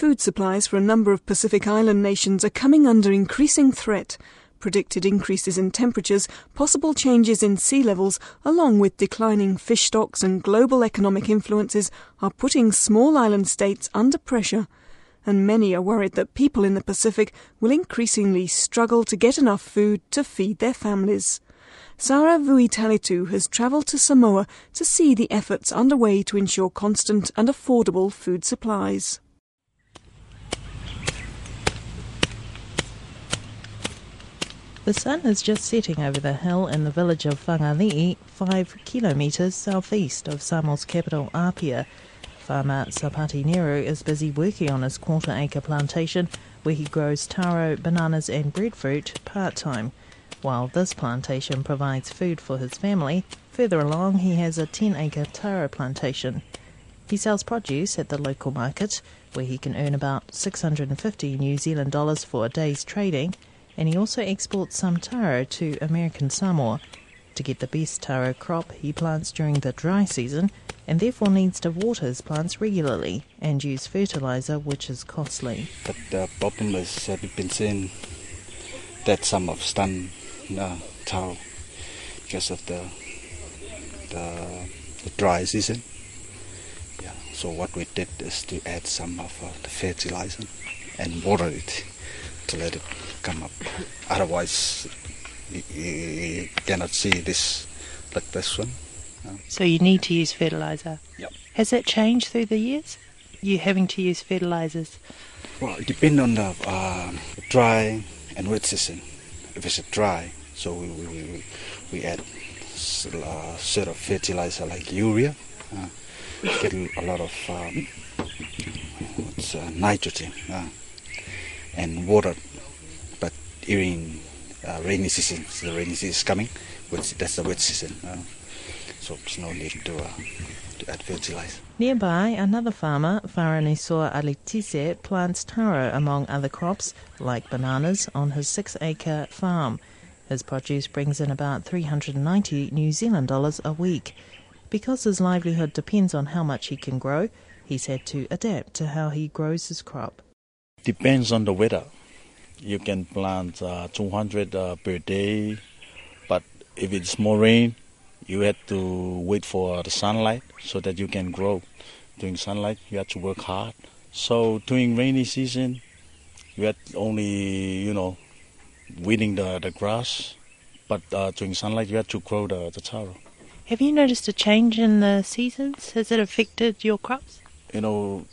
Food supplies for a number of Pacific Island nations are coming under increasing threat. Predicted increases in temperatures, possible changes in sea levels, along with declining fish stocks and global economic influences, are putting small island states under pressure. And many are worried that people in the Pacific will increasingly struggle to get enough food to feed their families. Sarah Vuitalitu has travelled to Samoa to see the efforts underway to ensure constant and affordable food supplies. The sun is just setting over the hill in the village of Whanganui, five kilometres southeast of Samoa's capital Apia. Farmer Sapati Neru is busy working on his quarter acre plantation where he grows taro, bananas and breadfruit part time. While this plantation provides food for his family, further along he has a 10 acre taro plantation. He sells produce at the local market where he can earn about 650 New Zealand dollars for a day's trading and he also exports some taro to American Samoa. To get the best taro crop, he plants during the dry season and therefore needs to water his plants regularly and use fertilizer, which is costly. But the problem is, uh, we've been seeing that some of stun uh, taro because of the, the, the dry season. Yeah. So what we did is to add some of uh, the fertilizer and water it to let it come up. Otherwise, you, you cannot see this like this one. So you need to use fertilizer. Yep. Has that changed through the years? You having to use fertilizers? Well, it depends on the uh, dry and wet season. If it's dry, so we we, we, we add uh, sort of fertilizer like urea, uh, get a lot of um, what's uh, nitrogen uh, and water. But during uh, rainy season, so the rainy season is coming, which that's the wet season. Uh, so there's no need to, uh, to add fertilizer. Nearby, another farmer, Faranisor Alitise, plants taro among other crops, like bananas, on his six acre farm. His produce brings in about 390 New Zealand dollars a week. Because his livelihood depends on how much he can grow, he's had to adapt to how he grows his crop. Depends on the weather. You can plant uh, 200 uh, per day, but if it's more rain, you have to wait for the sunlight so that you can grow. During sunlight, you have to work hard. So during rainy season, you have only, you know, weeding the, the grass, but uh, during sunlight, you have to grow the, the taro. Have you noticed a change in the seasons? Has it affected your crops? You know,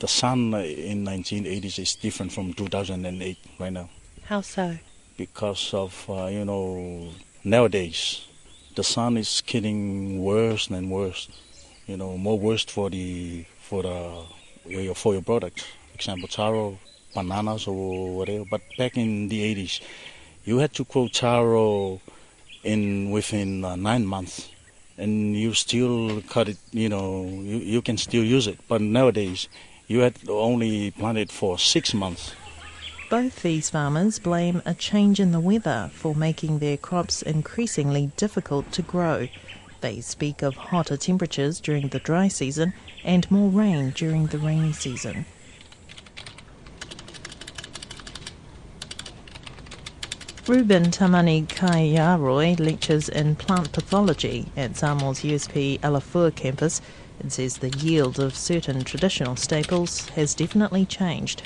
the sun in 1980s is different from 2008 right now How so? because of, uh, you know, nowadays the sun is getting worse and worse. You know, more worse for the for the your for your products. For example, taro, bananas or whatever. But back in the 80s, you had to grow taro in within uh, nine months, and you still cut it. You know, you you can still use it. But nowadays, you had only planted for six months. Both these farmers blame a change in the weather for making their crops increasingly difficult to grow. They speak of hotter temperatures during the dry season and more rain during the rainy season. Ruben Tamani Kaiaroi lectures in plant pathology at Samoa's USP Alafua campus and says the yield of certain traditional staples has definitely changed.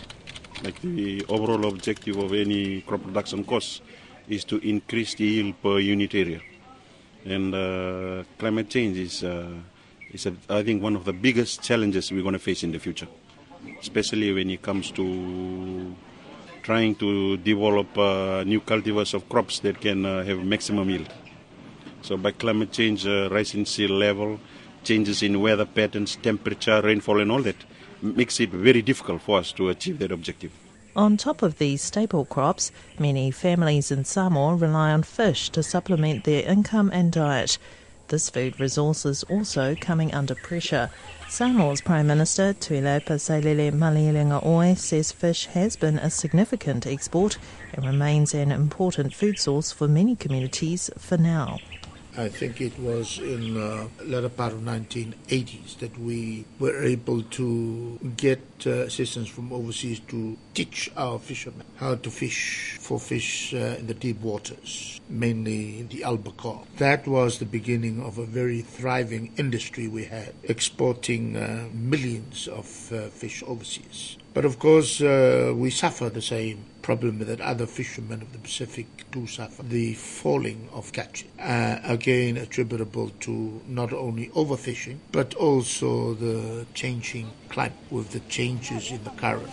Like the overall objective of any crop production cost is to increase the yield per unit area. And uh, climate change is, uh, is a, I think, one of the biggest challenges we're going to face in the future, especially when it comes to trying to develop uh, new cultivars of crops that can uh, have maximum yield. So by climate change, uh, rise sea level, changes in weather patterns, temperature, rainfall, and all that makes it very difficult for us to achieve that objective. On top of these staple crops, many families in Samoa rely on fish to supplement their income and diet. This food resource is also coming under pressure. Samoa's Prime Minister Tuilaepa Sailele Malielegaoi Oe says fish has been a significant export and remains an important food source for many communities for now. I think it was in the uh, latter part of 1980s that we were able to get assistance from overseas to teach our fishermen how to fish for fish uh, in the deep waters, mainly the albacore. That was the beginning of a very thriving industry we had, exporting uh, millions of uh, fish overseas. But of course, uh, we suffer the same problem that other fishermen of the Pacific do suffer the falling of catches. Uh, again, attributable to not only overfishing, but also the changing climate with the changes in the current.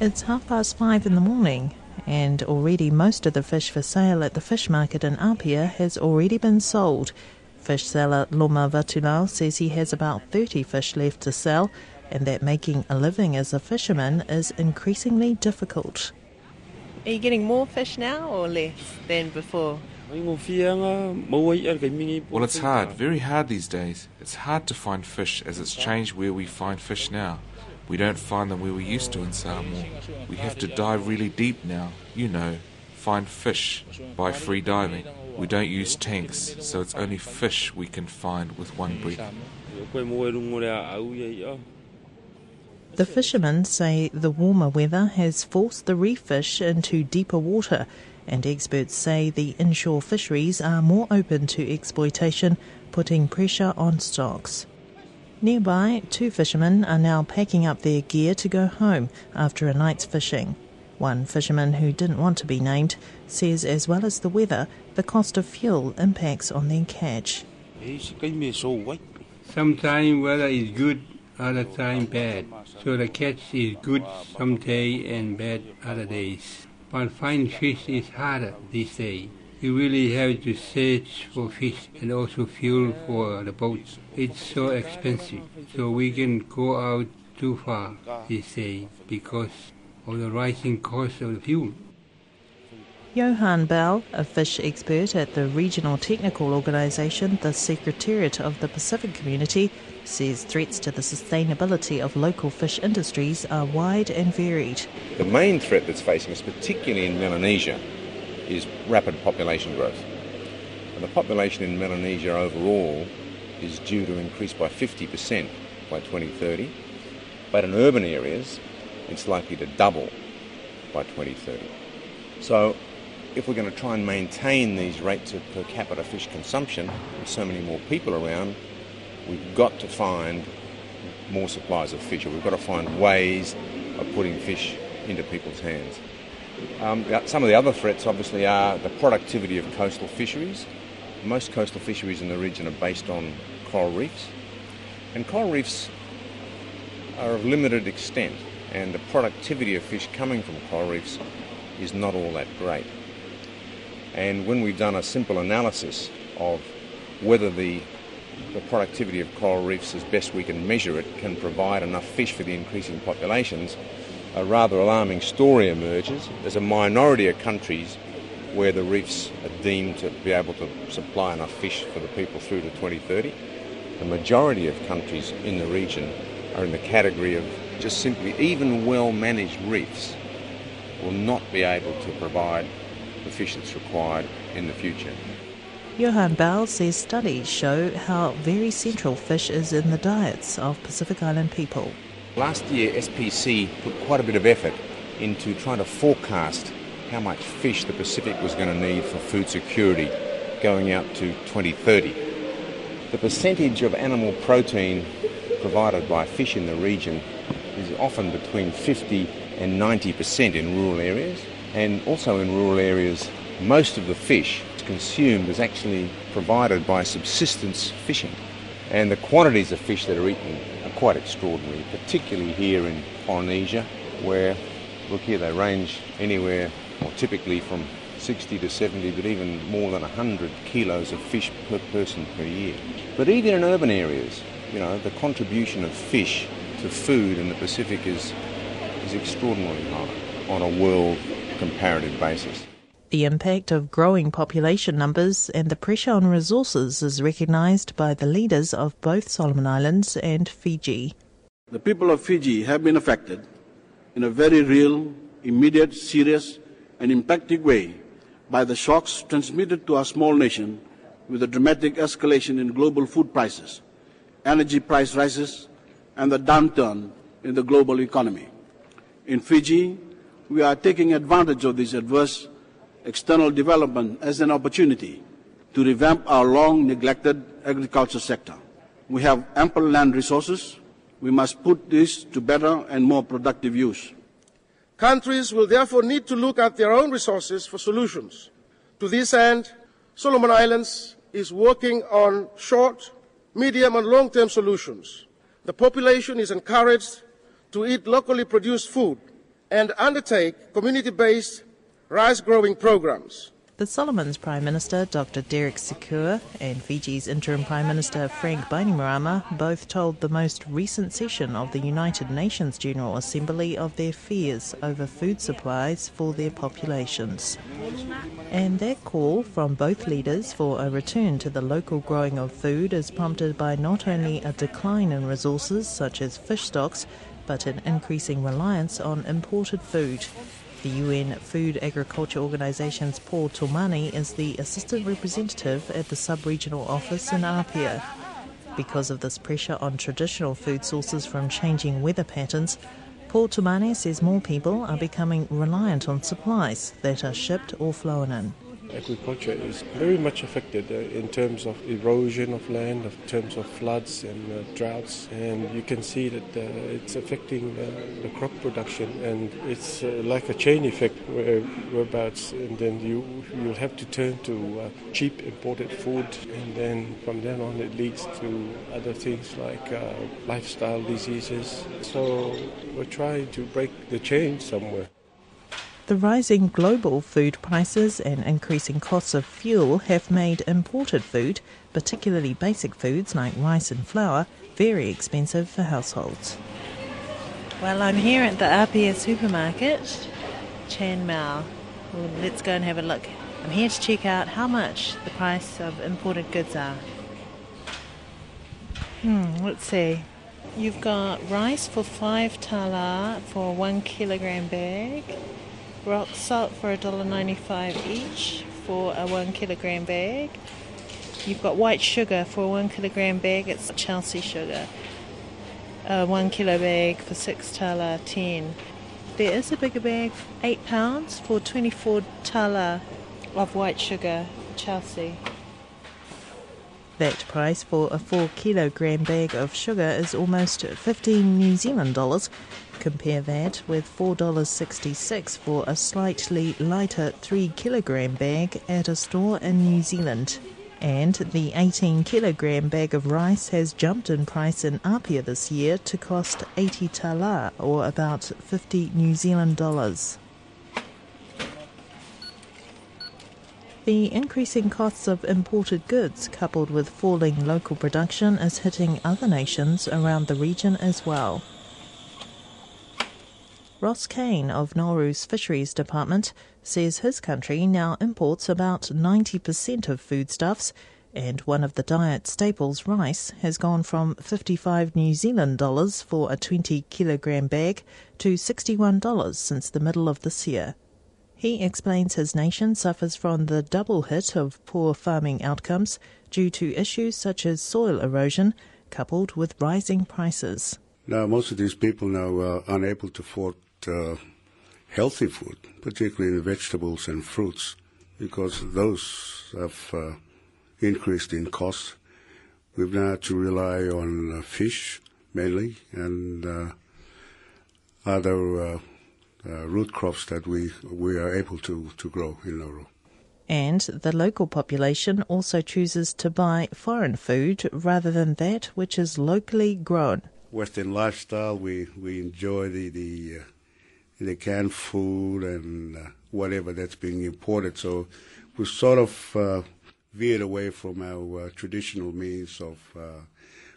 It's half past five in the morning, and already most of the fish for sale at the fish market in Apia has already been sold. Fish seller Loma Vatulao says he has about 30 fish left to sell and that making a living as a fisherman is increasingly difficult. Are you getting more fish now or less than before? Well, it's hard, very hard these days. It's hard to find fish as it's changed where we find fish now. We don't find them where we used to in Samoa. We have to dive really deep now, you know, find fish by free diving. We don't use tanks, so it's only fish we can find with one breath. The fishermen say the warmer weather has forced the reef fish into deeper water, and experts say the inshore fisheries are more open to exploitation, putting pressure on stocks. Nearby, two fishermen are now packing up their gear to go home after a night's fishing. One fisherman who didn't want to be named says, as well as the weather, the cost of fuel impacts on their catch. Sometimes weather is good, other time bad. So the catch is good some day and bad other days. But find fish is harder these days. You really have to search for fish and also fuel for the boats. It's so expensive. So we can go out too far these days because of the rising cost of the fuel. Johann Bell, a fish expert at the regional technical organisation, the Secretariat of the Pacific Community, says threats to the sustainability of local fish industries are wide and varied. The main threat that's facing us, particularly in Melanesia, is rapid population growth. And the population in Melanesia overall is due to increase by 50% by 2030, but in urban areas, it's likely to double by 2030. So, if we're going to try and maintain these rates of per capita fish consumption with so many more people around, we've got to find more supplies of fish, or we've got to find ways of putting fish into people's hands. Um, some of the other threats, obviously, are the productivity of coastal fisheries. Most coastal fisheries in the region are based on coral reefs, and coral reefs are of limited extent and the productivity of fish coming from coral reefs is not all that great. And when we've done a simple analysis of whether the, the productivity of coral reefs, as best we can measure it, can provide enough fish for the increasing populations, a rather alarming story emerges. There's a minority of countries where the reefs are deemed to be able to supply enough fish for the people through to 2030. The majority of countries in the region are in the category of just simply, even well managed reefs will not be able to provide the fish that's required in the future. Johann Bell says studies show how very central fish is in the diets of Pacific Island people. Last year, SPC put quite a bit of effort into trying to forecast how much fish the Pacific was going to need for food security going out to 2030. The percentage of animal protein provided by fish in the region is often between 50 and 90% in rural areas. And also in rural areas, most of the fish consumed is actually provided by subsistence fishing. And the quantities of fish that are eaten are quite extraordinary, particularly here in Polynesia, where, look here, they range anywhere, or typically from 60 to 70, but even more than 100 kilos of fish per person per year. But even in urban areas, you know, the contribution of fish to food in the Pacific is, is extraordinarily high on a world comparative basis. The impact of growing population numbers and the pressure on resources is recognised by the leaders of both Solomon Islands and Fiji. The people of Fiji have been affected in a very real, immediate, serious, and impacting way by the shocks transmitted to our small nation with the dramatic escalation in global food prices, energy price rises, and the downturn in the global economy. In Fiji, we are taking advantage of this adverse external development as an opportunity to revamp our long neglected agriculture sector. We have ample land resources. We must put this to better and more productive use. Countries will therefore need to look at their own resources for solutions. To this end, Solomon Islands is working on short, medium, and long term solutions. The population is encouraged to eat locally produced food and undertake community based rice growing programs. The Solomons Prime Minister Dr. Derek Sikua and Fiji's Interim Prime Minister Frank Bainimarama both told the most recent session of the United Nations General Assembly of their fears over food supplies for their populations. And that call from both leaders for a return to the local growing of food is prompted by not only a decline in resources such as fish stocks, but an increasing reliance on imported food. The UN Food Agriculture Organization's Paul Tomani is the assistant representative at the sub-regional office in Apia. Because of this pressure on traditional food sources from changing weather patterns, Paul Tomani says more people are becoming reliant on supplies that are shipped or flown in. Agriculture is very much affected uh, in terms of erosion of land, in terms of floods and uh, droughts, and you can see that uh, it's affecting the crop production, and it's like a chain effect where, whereabouts, and then you you'll have to turn to cheap imported food, and then from then on it leads to other things like lifestyle diseases. So we're trying to break the chain somewhere. The rising global food prices and increasing costs of fuel have made imported food, particularly basic foods like rice and flour, very expensive for households. Well, I'm here at the Apia supermarket, Chan Mow. Well, let's go and have a look. I'm here to check out how much the price of imported goods are. Hmm, let's see. You've got rice for five tala for one kilogram bag rock salt for $1.95 each for a one kilogram bag. You've got white sugar for a one kilogram bag, it's Chelsea sugar. A one kilo bag for six tala ten. There is a bigger bag, eight pounds for 24 tala of white sugar, Chelsea. That price for a 4 kilogram bag of sugar is almost 15 New Zealand dollars. Compare that with $4.66 for a slightly lighter 3 kilogram bag at a store in New Zealand. And the 18 kilogram bag of rice has jumped in price in Apia this year to cost 80 tala or about 50 New Zealand dollars. The increasing costs of imported goods, coupled with falling local production, is hitting other nations around the region as well. Ross Kane of Nauru's Fisheries Department says his country now imports about 90% of foodstuffs, and one of the diet staples, rice, has gone from 55 New Zealand dollars for a 20 kilogram bag to $61 since the middle of this year. He explains his nation suffers from the double hit of poor farming outcomes due to issues such as soil erosion coupled with rising prices. Now, most of these people now are unable to afford uh, healthy food, particularly the vegetables and fruits, because those have uh, increased in cost. We've now to rely on uh, fish mainly and uh, other uh, uh, root crops that we we are able to, to grow in Nauru. And the local population also chooses to buy foreign food rather than that which is locally grown. Western lifestyle, we, we enjoy the the, uh, the canned food and uh, whatever that's being imported. So we sort of uh, veered away from our uh, traditional means of uh,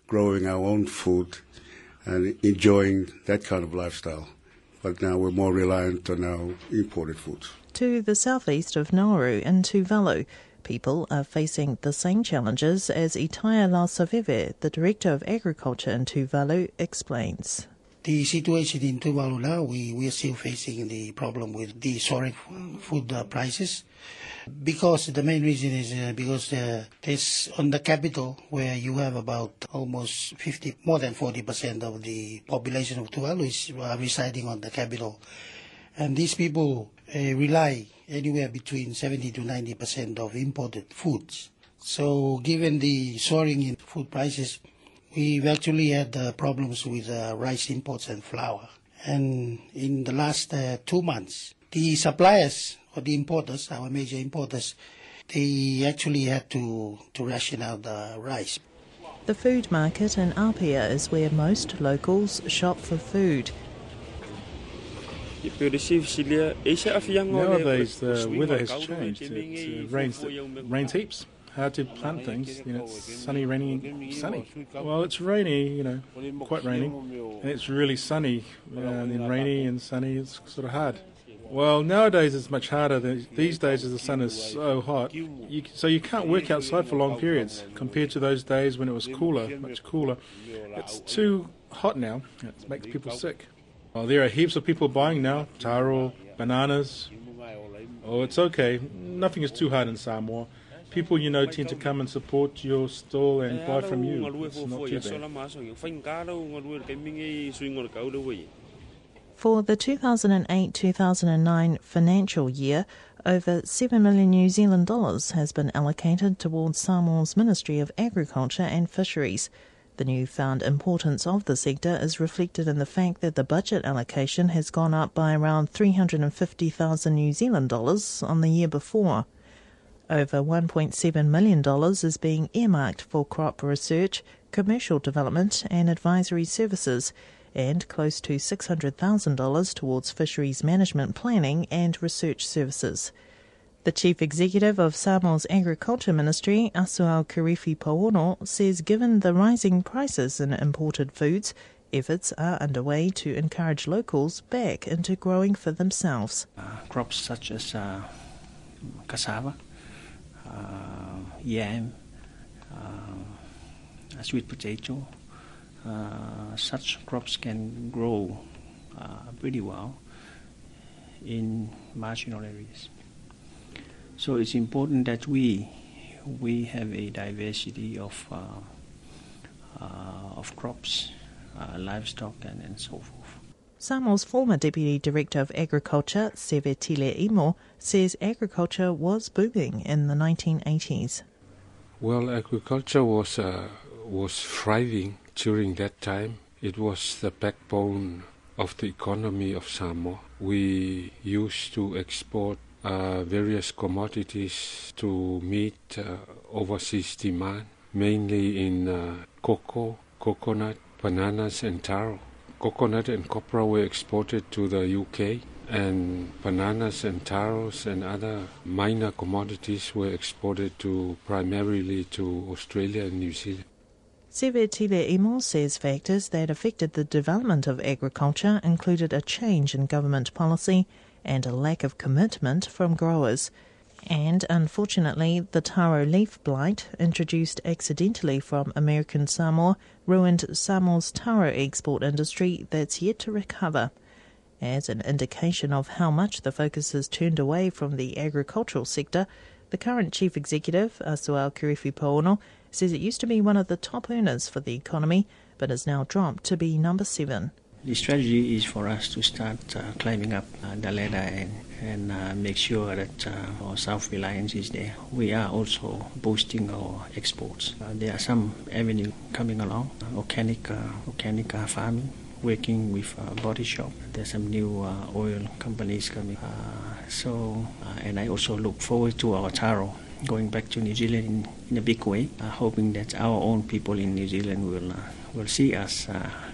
growing our own food and enjoying that kind of lifestyle but now we're more reliant on our imported foods. To the southeast of Nauru in Tuvalu, people are facing the same challenges as Itaia Lausaveve, the Director of Agriculture in Tuvalu, explains. The situation in Tuvalu now, we, we are still facing the problem with the soaring food uh, prices. Because the main reason is uh, because uh, this on the capital where you have about almost 50, more than 40% of the population of Tuvalu is uh, residing on the capital. And these people uh, rely anywhere between 70 to 90% of imported foods. So given the soaring in food prices, we've actually had uh, problems with uh, rice imports and flour. And in the last uh, two months, the suppliers or the importers, our major importers, they actually had to, to ration out the rice. The food market in Apia is where most locals shop for food. Nowadays, the weather has changed. It uh, rains, rains heaps. Hard to plant things. You know, it's sunny, rainy, sunny. Well, it's rainy. You know, quite rainy, and it's really sunny. And then rainy and sunny. It's sort of hard. Well, nowadays it's much harder. These days, as the sun is so hot, you, so you can't work outside for long periods compared to those days when it was cooler, much cooler. It's too hot now. It makes people sick. Well, there are heaps of people buying now taro, bananas. Oh, it's okay. Nothing is too hard in Samoa. People you know tend to come and support your stall and buy from you. It's not too bad. For the 2008 2009 financial year, over 7 million New Zealand dollars has been allocated towards Samoa's Ministry of Agriculture and Fisheries. The newfound importance of the sector is reflected in the fact that the budget allocation has gone up by around 350,000 New Zealand dollars on the year before. Over $1.7 million is being earmarked for crop research, commercial development, and advisory services, and close to $600,000 towards fisheries management planning and research services. The chief executive of Samoa's Agriculture Ministry, Asuao Kirifi Pouono, says given the rising prices in imported foods, efforts are underway to encourage locals back into growing for themselves. Uh, crops such as uh, cassava, yam, uh, sweet potato, uh, such crops can grow uh, pretty well in marginal areas. So it's important that we we have a diversity of uh, uh, of crops, uh, livestock, and, and so forth. Samoa's former Deputy Director of Agriculture, Seve Tile Imo, says agriculture was booming in the 1980s. Well, agriculture was uh, was thriving during that time. It was the backbone of the economy of Samoa. We used to export uh, various commodities to meet uh, overseas demand, mainly in uh, cocoa, coconut, bananas, and taro. Coconut and copra were exported to the UK, and bananas and taros and other minor commodities were exported to primarily to Australia and New Zealand. Tile Imo says factors that affected the development of agriculture included a change in government policy and a lack of commitment from growers. And unfortunately, the taro leaf blight, introduced accidentally from American Samoa, ruined Samoa's taro export industry that's yet to recover. As an indication of how much the focus has turned away from the agricultural sector, the current chief executive, Asuao Kirifi Pouono, says it used to be one of the top earners for the economy, but has now dropped to be number seven. The strategy is for us to start uh, climbing up uh, the ladder and, and uh, make sure that uh, our self reliance is there. We are also boosting our exports. Uh, there are some avenue coming along, organic, uh, organic farming, working with Body Shop. There's some new oil companies coming. so, and I also look forward to our taro going back to New Zealand in, in a big way, hoping that our own people in New Zealand will will see us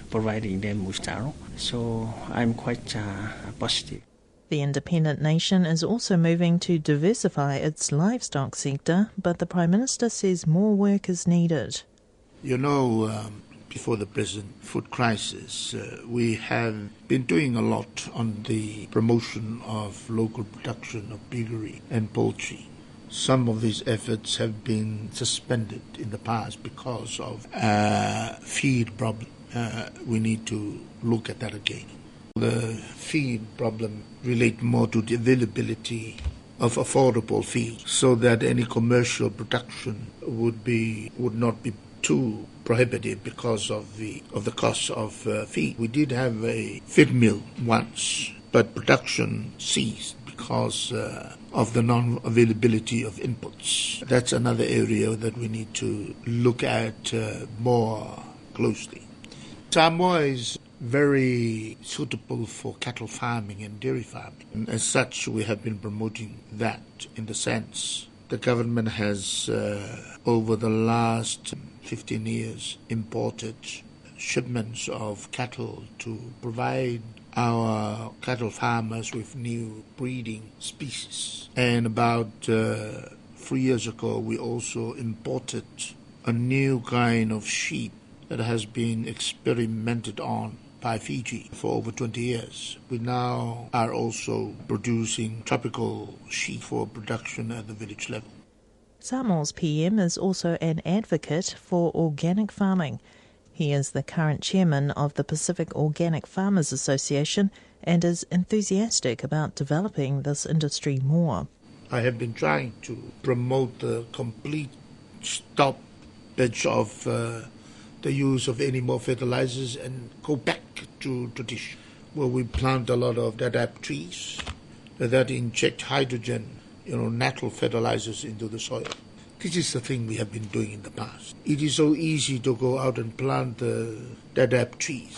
providing them with taro. So I'm quite uh, positive. The independent nation is also moving to diversify its livestock sector, but the Prime Minister says more work is needed. You know, um, before the present food crisis, uh, we have been doing a lot on the promotion of local production of piggery and poultry. Some of these efforts have been suspended in the past because of uh, feed problem uh, we need to look at that again. The feed problem relate more to the availability of affordable feed, so that any commercial production would be would not be too prohibitive because of the of the cost of uh, feed. We did have a feed mill once, but production ceased because uh, of the non-availability of inputs. That's another area that we need to look at uh, more closely. Samoa is very suitable for cattle farming and dairy farming. And as such, we have been promoting that in the sense the government has, uh, over the last 15 years, imported shipments of cattle to provide our cattle farmers with new breeding species. And about uh, three years ago, we also imported a new kind of sheep that has been experimented on by Fiji for over 20 years. We now are also producing tropical sheep for production at the village level. Samoa's PM is also an advocate for organic farming. He is the current chairman of the Pacific Organic Farmers Association and is enthusiastic about developing this industry more. I have been trying to promote the complete stoppage of uh, the use of any more fertilizers and go back to tradition, where we plant a lot of dadap trees that inject hydrogen, you know, natural fertilizers into the soil. This is the thing we have been doing in the past. It is so easy to go out and plant the dadap trees,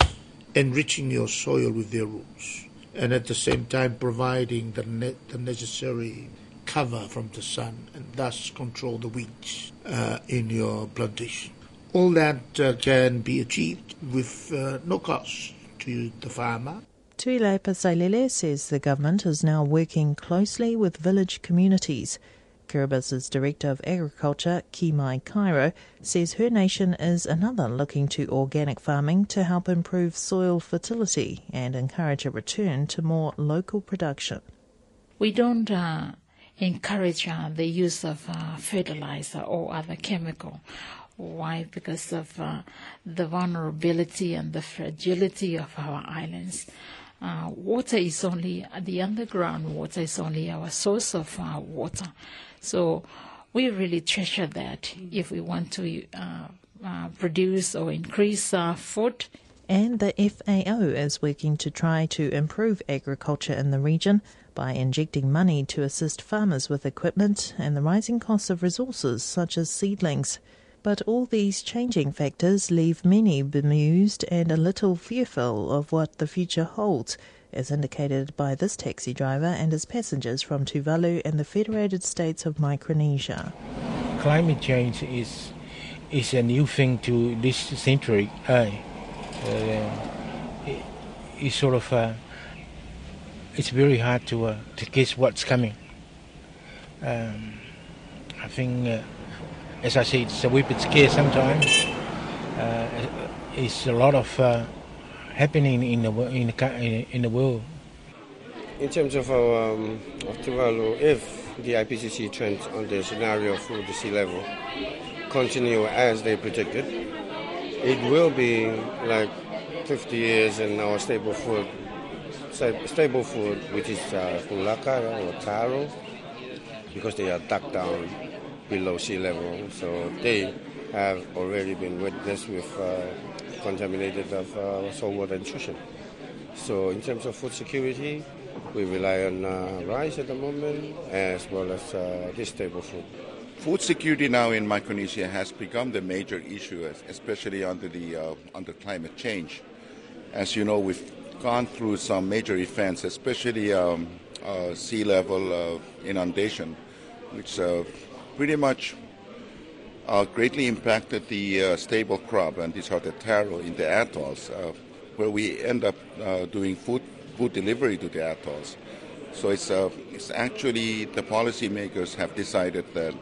enriching your soil with their roots, and at the same time providing the, ne- the necessary cover from the sun, and thus control the weeds uh, in your plantation. All that uh, can be achieved with uh, no cost to the farmer. Tuilaepa Sailele says the government is now working closely with village communities. Kiribati's Director of Agriculture, Kimai Cairo, says her nation is another looking to organic farming to help improve soil fertility and encourage a return to more local production. We don't uh, encourage uh, the use of uh, fertilizer or other chemical. Why? Because of uh, the vulnerability and the fragility of our islands. Uh, water is only, the underground water is only our source of uh, water. So we really treasure that if we want to uh, uh, produce or increase uh, food. And the FAO is working to try to improve agriculture in the region by injecting money to assist farmers with equipment and the rising costs of resources such as seedlings. But all these changing factors leave many bemused and a little fearful of what the future holds, as indicated by this taxi driver and his passengers from Tuvalu and the Federated States of Micronesia. Climate change is is a new thing to this century. Uh, uh, it, it's sort of uh, it's very hard to uh, to guess what's coming. Um, I think uh, as I said, it's a wee bit scary sometimes. Uh, it's a lot of uh, happening in the in the in the world. In terms of our um, of Tuvalu, if the IPCC trends on the scenario for the sea level continue as they predicted, it will be like 50 years in our stable food, stable food, which is uh, or taro, because they are dug down below sea level. So they have already been witnessed with uh, contaminated of uh, saltwater intrusion. So in terms of food security, we rely on uh, rice at the moment as well as uh, this stable food. Food security now in Micronesia has become the major issue, especially under the uh, under climate change. As you know, we've gone through some major events, especially um, uh, sea level inundation, which pretty much uh, greatly impacted the uh, stable crop, and these are the taro in the atolls, uh, where we end up uh, doing food food delivery to the atolls. So it's uh, it's actually the policymakers have decided that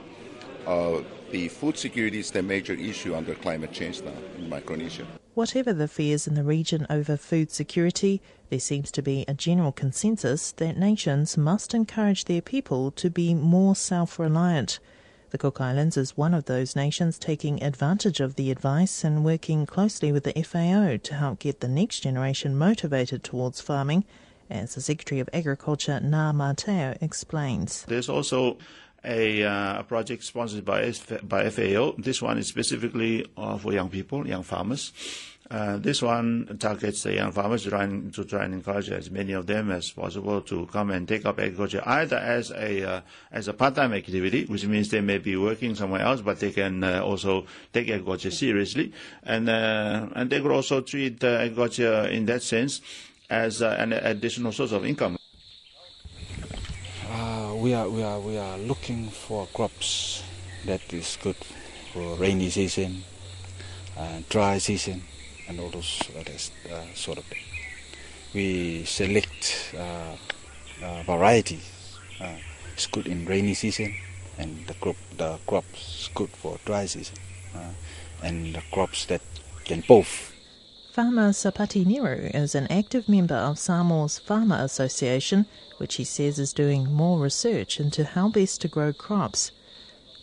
uh, the food security is the major issue under climate change now in Micronesia. Whatever the fears in the region over food security, there seems to be a general consensus that nations must encourage their people to be more self reliant. The Cook Islands is one of those nations taking advantage of the advice and working closely with the FAO to help get the next generation motivated towards farming, as the Secretary of Agriculture, Ngā Mataio, explains. There's also a, uh, a project sponsored by, by FAO. This one is specifically uh, for young people, young farmers. Uh, this one targets the young farmers to try, and, to try and encourage as many of them as possible to come and take up agriculture either as a uh, as a part-time activity, which means they may be working somewhere else, but they can uh, also take agriculture seriously, and uh, and they could also treat uh, agriculture in that sense as an additional source of income. we are we are we are looking for crops that is good for rainy season, dry season and all those uh, sort of thing. We select uh, uh, variety. Uh, it's good in rainy season, and the crop the crops good for dry season, uh, and the crops that can both. Farmer Sapati Niru is an active member of Samoa's Farmer Association, which he says is doing more research into how best to grow crops.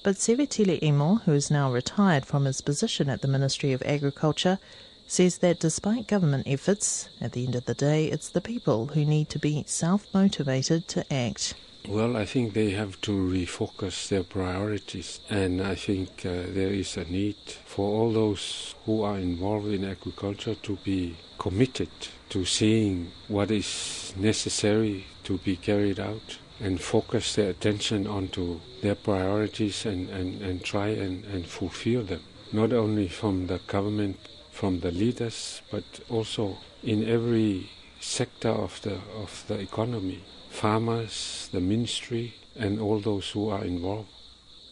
But Sevetile Imo, who is now retired from his position at the Ministry of Agriculture, says that despite government efforts, at the end of the day, it's the people who need to be self motivated to act. Well, I think they have to refocus their priorities, and I think uh, there is a need for all those who are involved in agriculture to be committed to seeing what is necessary to be carried out and focus their attention onto their priorities and, and, and try and, and fulfill them, not only from the government from the leaders, but also in every sector of the of the economy, farmers, the ministry, and all those who are involved.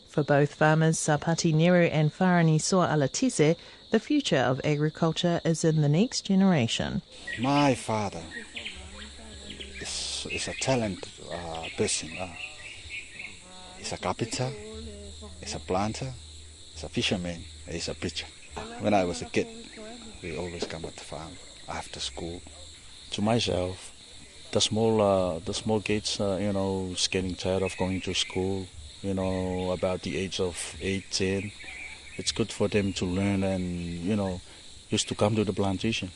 For both farmers Sapati Niru and Farani Soa Alatise, the future of agriculture is in the next generation. My father is, is a talented uh, person. Uh. He's a carpenter, he's a planter, he's a fisherman, he's a preacher. When I was a kid, we always come at the farm after school. To myself, the small uh, the small kids, uh, you know, is getting tired of going to school. You know, about the age of eight, ten. It's good for them to learn and you know, just to come to the plantation,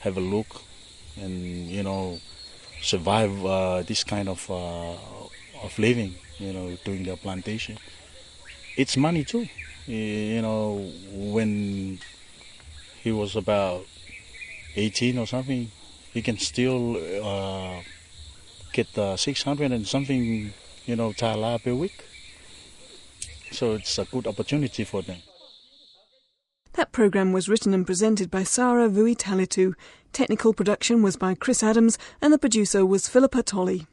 have a look, and you know, survive uh, this kind of uh, of living. You know, doing the plantation. It's money too. You know, when he was about 18 or something, he can still uh, get uh, 600 and something, you know, tala per week. So it's a good opportunity for them. That programme was written and presented by Sarah Vuitalitu. Technical production was by Chris Adams, and the producer was Philippa Tolley.